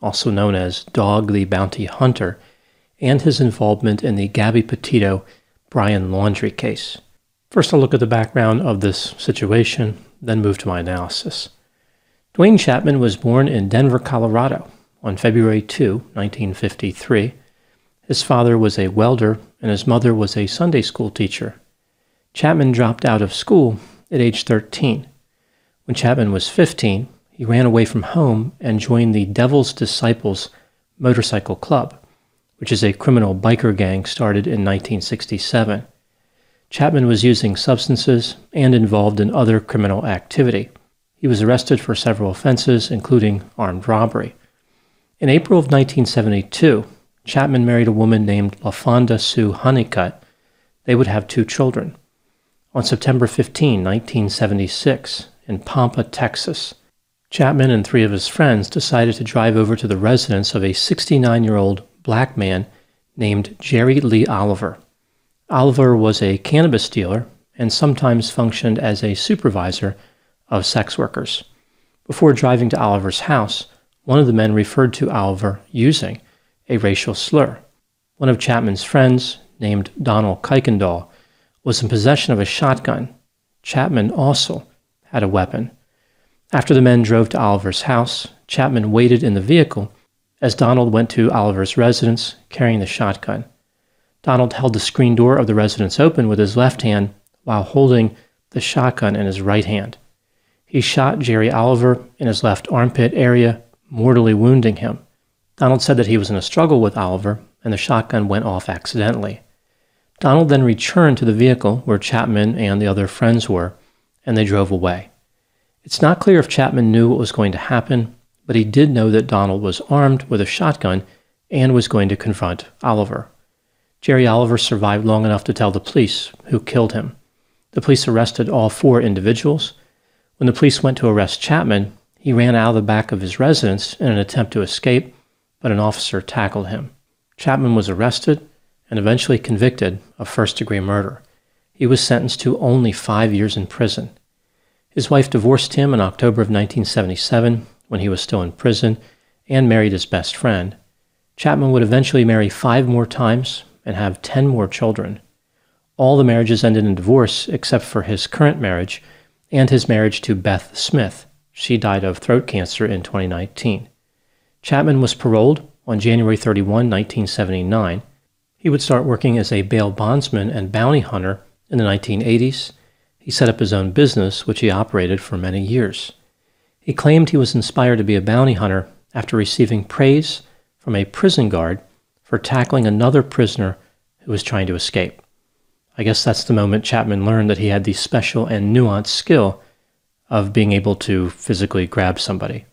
also known as Dog the Bounty Hunter, and his involvement in the Gabby Petito Brian Laundrie case? First, I'll look at the background of this situation, then move to my analysis. Duane Chapman was born in Denver, Colorado on February 2, 1953. His father was a welder and his mother was a Sunday school teacher. Chapman dropped out of school at age 13. When Chapman was 15, he ran away from home and joined the Devil's Disciples Motorcycle Club, which is a criminal biker gang started in 1967. Chapman was using substances and involved in other criminal activity. He was arrested for several offenses, including armed robbery. In April of 1972, Chapman married a woman named LaFonda Sue Honeycutt. They would have two children. On September 15, 1976, in Pampa, Texas, Chapman and three of his friends decided to drive over to the residence of a 69 year old black man named Jerry Lee Oliver. Oliver was a cannabis dealer and sometimes functioned as a supervisor of sex workers. Before driving to Oliver's house, one of the men referred to Oliver using a racial slur. One of Chapman's friends, named Donald Kuykendall, was in possession of a shotgun. Chapman also had a weapon. After the men drove to Oliver's house, Chapman waited in the vehicle as Donald went to Oliver's residence carrying the shotgun. Donald held the screen door of the residence open with his left hand while holding the shotgun in his right hand. He shot Jerry Oliver in his left armpit area, mortally wounding him. Donald said that he was in a struggle with Oliver and the shotgun went off accidentally. Donald then returned to the vehicle where Chapman and the other friends were and they drove away. It's not clear if Chapman knew what was going to happen, but he did know that Donald was armed with a shotgun and was going to confront Oliver. Jerry Oliver survived long enough to tell the police who killed him. The police arrested all four individuals. When the police went to arrest Chapman, he ran out of the back of his residence in an attempt to escape, but an officer tackled him. Chapman was arrested and eventually convicted of first degree murder. He was sentenced to only five years in prison. His wife divorced him in October of 1977 when he was still in prison and married his best friend. Chapman would eventually marry five more times and have 10 more children. All the marriages ended in divorce except for his current marriage and his marriage to Beth Smith. She died of throat cancer in 2019. Chapman was paroled on January 31, 1979. He would start working as a bail bondsman and bounty hunter in the 1980s he set up his own business, which he operated for many years. He claimed he was inspired to be a bounty hunter after receiving praise from a prison guard for tackling another prisoner who was trying to escape. I guess that's the moment Chapman learned that he had the special and nuanced skill of being able to physically grab somebody.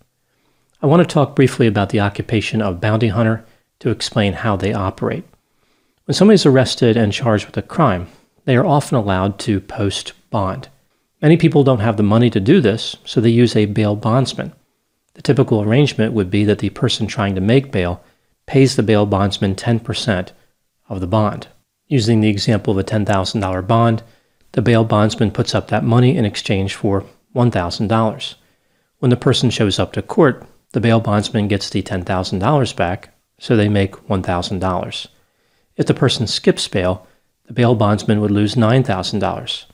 I want to talk briefly about the occupation of bounty hunter to explain how they operate. When somebody is arrested and charged with a crime, they are often allowed to post bond. Many people don't have the money to do this, so they use a bail bondsman. The typical arrangement would be that the person trying to make bail pays the bail bondsman 10% of the bond. Using the example of a $10,000 bond, the bail bondsman puts up that money in exchange for $1,000. When the person shows up to court, the bail bondsman gets the $10,000 back, so they make $1,000. If the person skips bail, the bail bondsman would lose $9,000.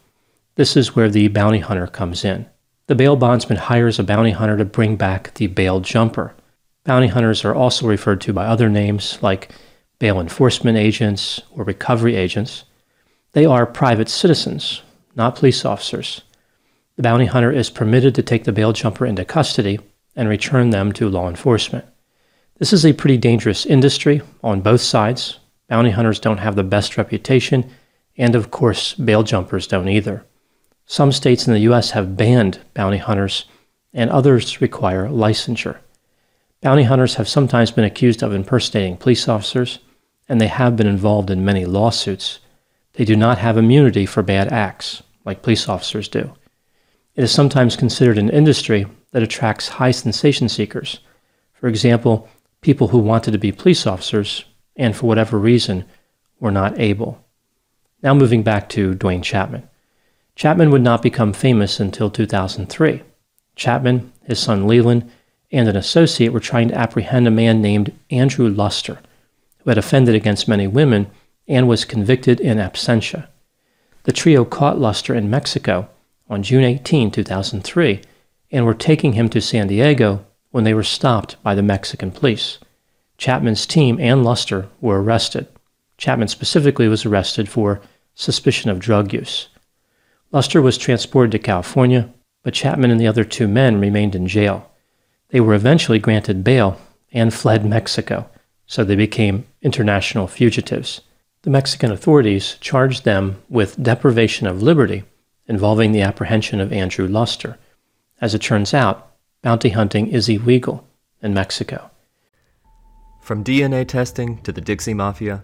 This is where the bounty hunter comes in. The bail bondsman hires a bounty hunter to bring back the bail jumper. Bounty hunters are also referred to by other names like bail enforcement agents or recovery agents. They are private citizens, not police officers. The bounty hunter is permitted to take the bail jumper into custody and return them to law enforcement. This is a pretty dangerous industry on both sides. Bounty hunters don't have the best reputation, and of course, bail jumpers don't either. Some states in the U.S. have banned bounty hunters, and others require licensure. Bounty hunters have sometimes been accused of impersonating police officers, and they have been involved in many lawsuits. They do not have immunity for bad acts, like police officers do. It is sometimes considered an industry that attracts high sensation seekers. For example, people who wanted to be police officers and for whatever reason were not able. Now moving back to Duane Chapman. Chapman would not become famous until 2003. Chapman, his son Leland, and an associate were trying to apprehend a man named Andrew Luster, who had offended against many women and was convicted in absentia. The trio caught Luster in Mexico on June 18, 2003, and were taking him to San Diego when they were stopped by the Mexican police. Chapman's team and Luster were arrested. Chapman specifically was arrested for suspicion of drug use. Luster was transported to California, but Chapman and the other two men remained in jail. They were eventually granted bail and fled Mexico, so they became international fugitives. The Mexican authorities charged them with deprivation of liberty involving the apprehension of Andrew Luster. As it turns out, bounty hunting is illegal in Mexico. From DNA testing to the Dixie Mafia,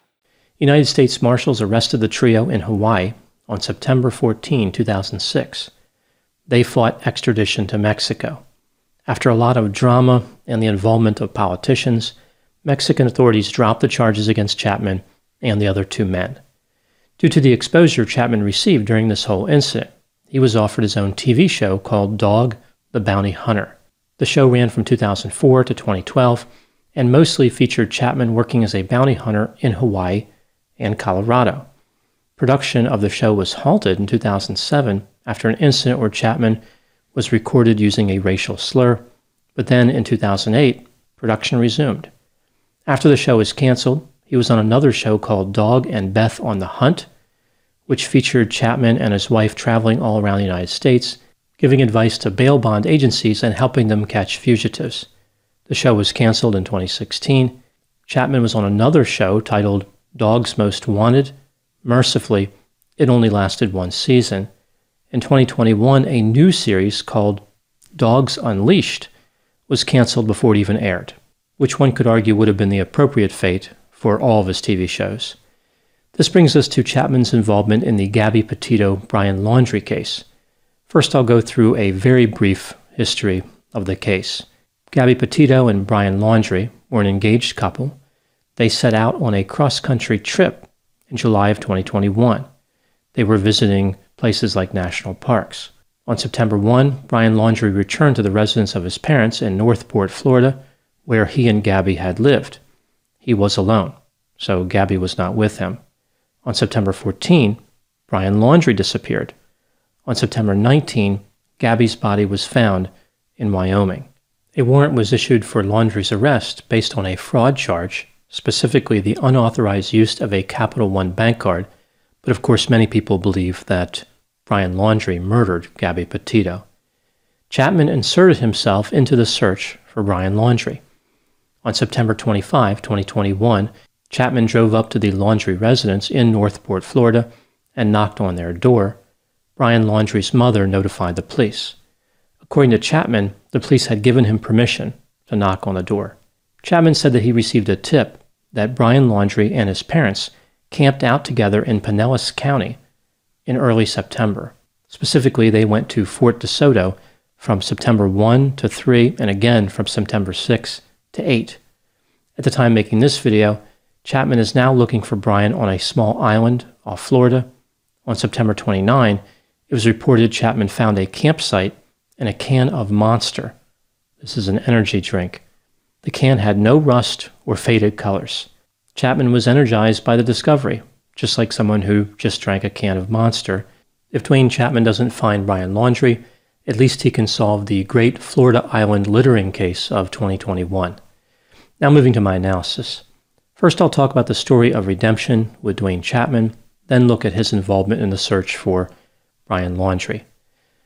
United States Marshals arrested the trio in Hawaii on September 14, 2006. They fought extradition to Mexico. After a lot of drama and the involvement of politicians, Mexican authorities dropped the charges against Chapman and the other two men. Due to the exposure Chapman received during this whole incident, he was offered his own TV show called Dog the Bounty Hunter. The show ran from 2004 to 2012 and mostly featured Chapman working as a bounty hunter in Hawaii and Colorado. Production of the show was halted in 2007 after an incident where Chapman was recorded using a racial slur, but then in 2008, production resumed. After the show was canceled, he was on another show called Dog and Beth on the Hunt, which featured Chapman and his wife traveling all around the United States, giving advice to bail bond agencies and helping them catch fugitives. The show was canceled in 2016. Chapman was on another show titled Dogs Most Wanted. Mercifully, it only lasted one season. In 2021, a new series called Dogs Unleashed was canceled before it even aired, which one could argue would have been the appropriate fate for all of his TV shows. This brings us to Chapman's involvement in the Gabby Petito Brian Laundrie case. First, I'll go through a very brief history of the case. Gabby Petito and Brian Laundrie were an engaged couple. They set out on a cross country trip in July of 2021. They were visiting places like national parks. On September 1, Brian Laundrie returned to the residence of his parents in Northport, Florida, where he and Gabby had lived. He was alone, so Gabby was not with him. On September 14, Brian Laundrie disappeared. On September 19, Gabby's body was found in Wyoming. A warrant was issued for Laundrie's arrest based on a fraud charge, specifically the unauthorized use of a Capital One bank card, but of course, many people believe that Brian Laundrie murdered Gabby Petito. Chapman inserted himself into the search for Brian Laundrie. On September 25, 2021, Chapman drove up to the Laundrie residence in Northport, Florida, and knocked on their door. Brian Laundrie's mother notified the police. According to Chapman, the police had given him permission to knock on the door. Chapman said that he received a tip that Brian Laundrie and his parents camped out together in Pinellas County in early September. Specifically, they went to Fort DeSoto from September 1 to 3 and again from September 6 to 8. At the time making this video, Chapman is now looking for Brian on a small island off Florida. On September 29, it was reported Chapman found a campsite and a can of Monster. This is an energy drink. The can had no rust or faded colors. Chapman was energized by the discovery, just like someone who just drank a can of Monster. If Duane Chapman doesn't find Brian Laundrie, at least he can solve the great Florida Island littering case of 2021. Now, moving to my analysis. First, I'll talk about the story of redemption with Duane Chapman, then look at his involvement in the search for Brian Laundrie.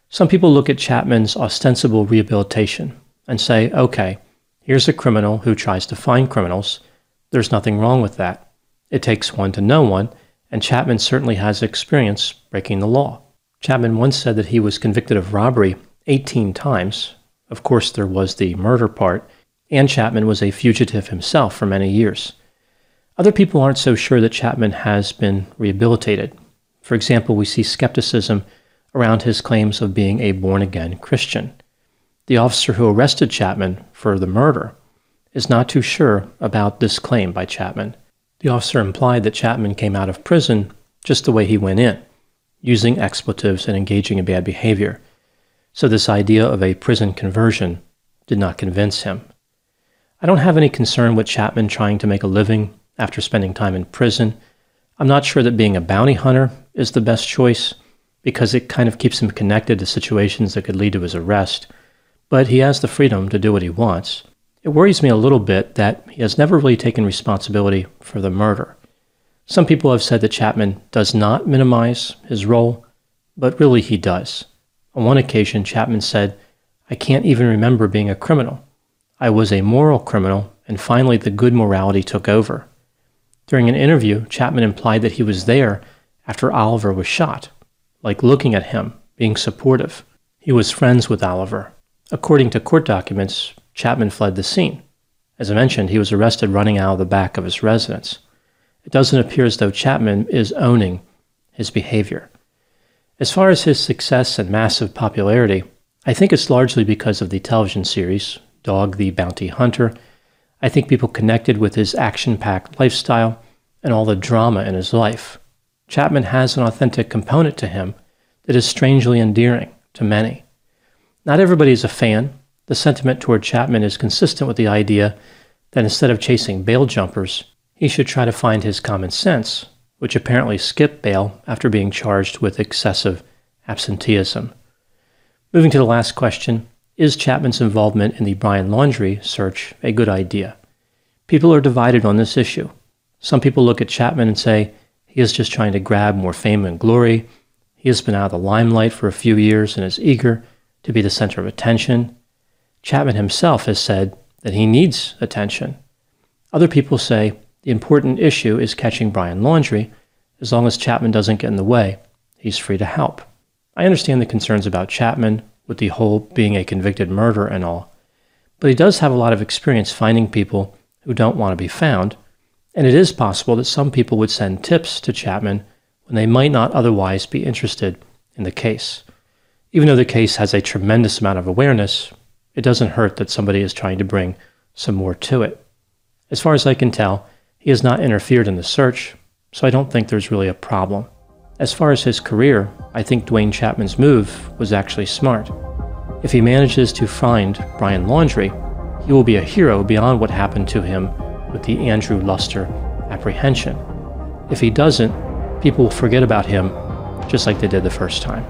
Some people look at Chapman's ostensible rehabilitation and say, okay, here's a criminal who tries to find criminals. There's nothing wrong with that. It takes one to know one, and Chapman certainly has experience breaking the law. Chapman once said that he was convicted of robbery 18 times. Of course, there was the murder part, and Chapman was a fugitive himself for many years. Other people aren't so sure that Chapman has been rehabilitated. For example, we see skepticism around his claims of being a born again Christian. The officer who arrested Chapman for the murder is not too sure about this claim by Chapman. The officer implied that Chapman came out of prison just the way he went in using expletives and engaging in bad behavior. So, this idea of a prison conversion did not convince him. I don't have any concern with Chapman trying to make a living after spending time in prison. I'm not sure that being a bounty hunter is the best choice because it kind of keeps him connected to situations that could lead to his arrest, but he has the freedom to do what he wants. It worries me a little bit that he has never really taken responsibility for the murder. Some people have said that Chapman does not minimize his role, but really he does. On one occasion, Chapman said, I can't even remember being a criminal. I was a moral criminal, and finally the good morality took over. During an interview, Chapman implied that he was there after Oliver was shot, like looking at him, being supportive. He was friends with Oliver. According to court documents, Chapman fled the scene. As I mentioned, he was arrested running out of the back of his residence it doesn't appear as though Chapman is owning his behavior. As far as his success and massive popularity, I think it's largely because of the television series, Dog the Bounty Hunter. I think people connected with his action packed lifestyle and all the drama in his life. Chapman has an authentic component to him that is strangely endearing to many. Not everybody is a fan. The sentiment toward Chapman is consistent with the idea that instead of chasing bail jumpers, he should try to find his common sense, which apparently skipped bail after being charged with excessive absenteeism. Moving to the last question Is Chapman's involvement in the Brian Laundrie search a good idea? People are divided on this issue. Some people look at Chapman and say he is just trying to grab more fame and glory. He has been out of the limelight for a few years and is eager to be the center of attention. Chapman himself has said that he needs attention. Other people say the important issue is catching Brian Laundrie. As long as Chapman doesn't get in the way, he's free to help. I understand the concerns about Chapman, with the whole being a convicted murderer and all, but he does have a lot of experience finding people who don't want to be found, and it is possible that some people would send tips to Chapman when they might not otherwise be interested in the case. Even though the case has a tremendous amount of awareness, it doesn't hurt that somebody is trying to bring some more to it. As far as I can tell, he has not interfered in the search, so I don't think there's really a problem. As far as his career, I think Duane Chapman's move was actually smart. If he manages to find Brian Laundrie, he will be a hero beyond what happened to him with the Andrew Luster apprehension. If he doesn't, people will forget about him just like they did the first time.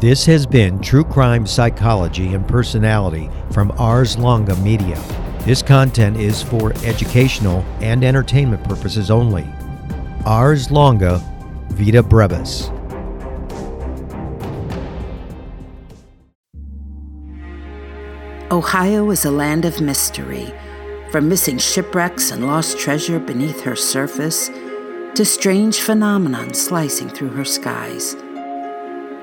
This has been True Crime Psychology and Personality from Ars Longa Media. This content is for educational and entertainment purposes only. Ars Longa Vita Brevis. Ohio is a land of mystery, from missing shipwrecks and lost treasure beneath her surface to strange phenomenon slicing through her skies.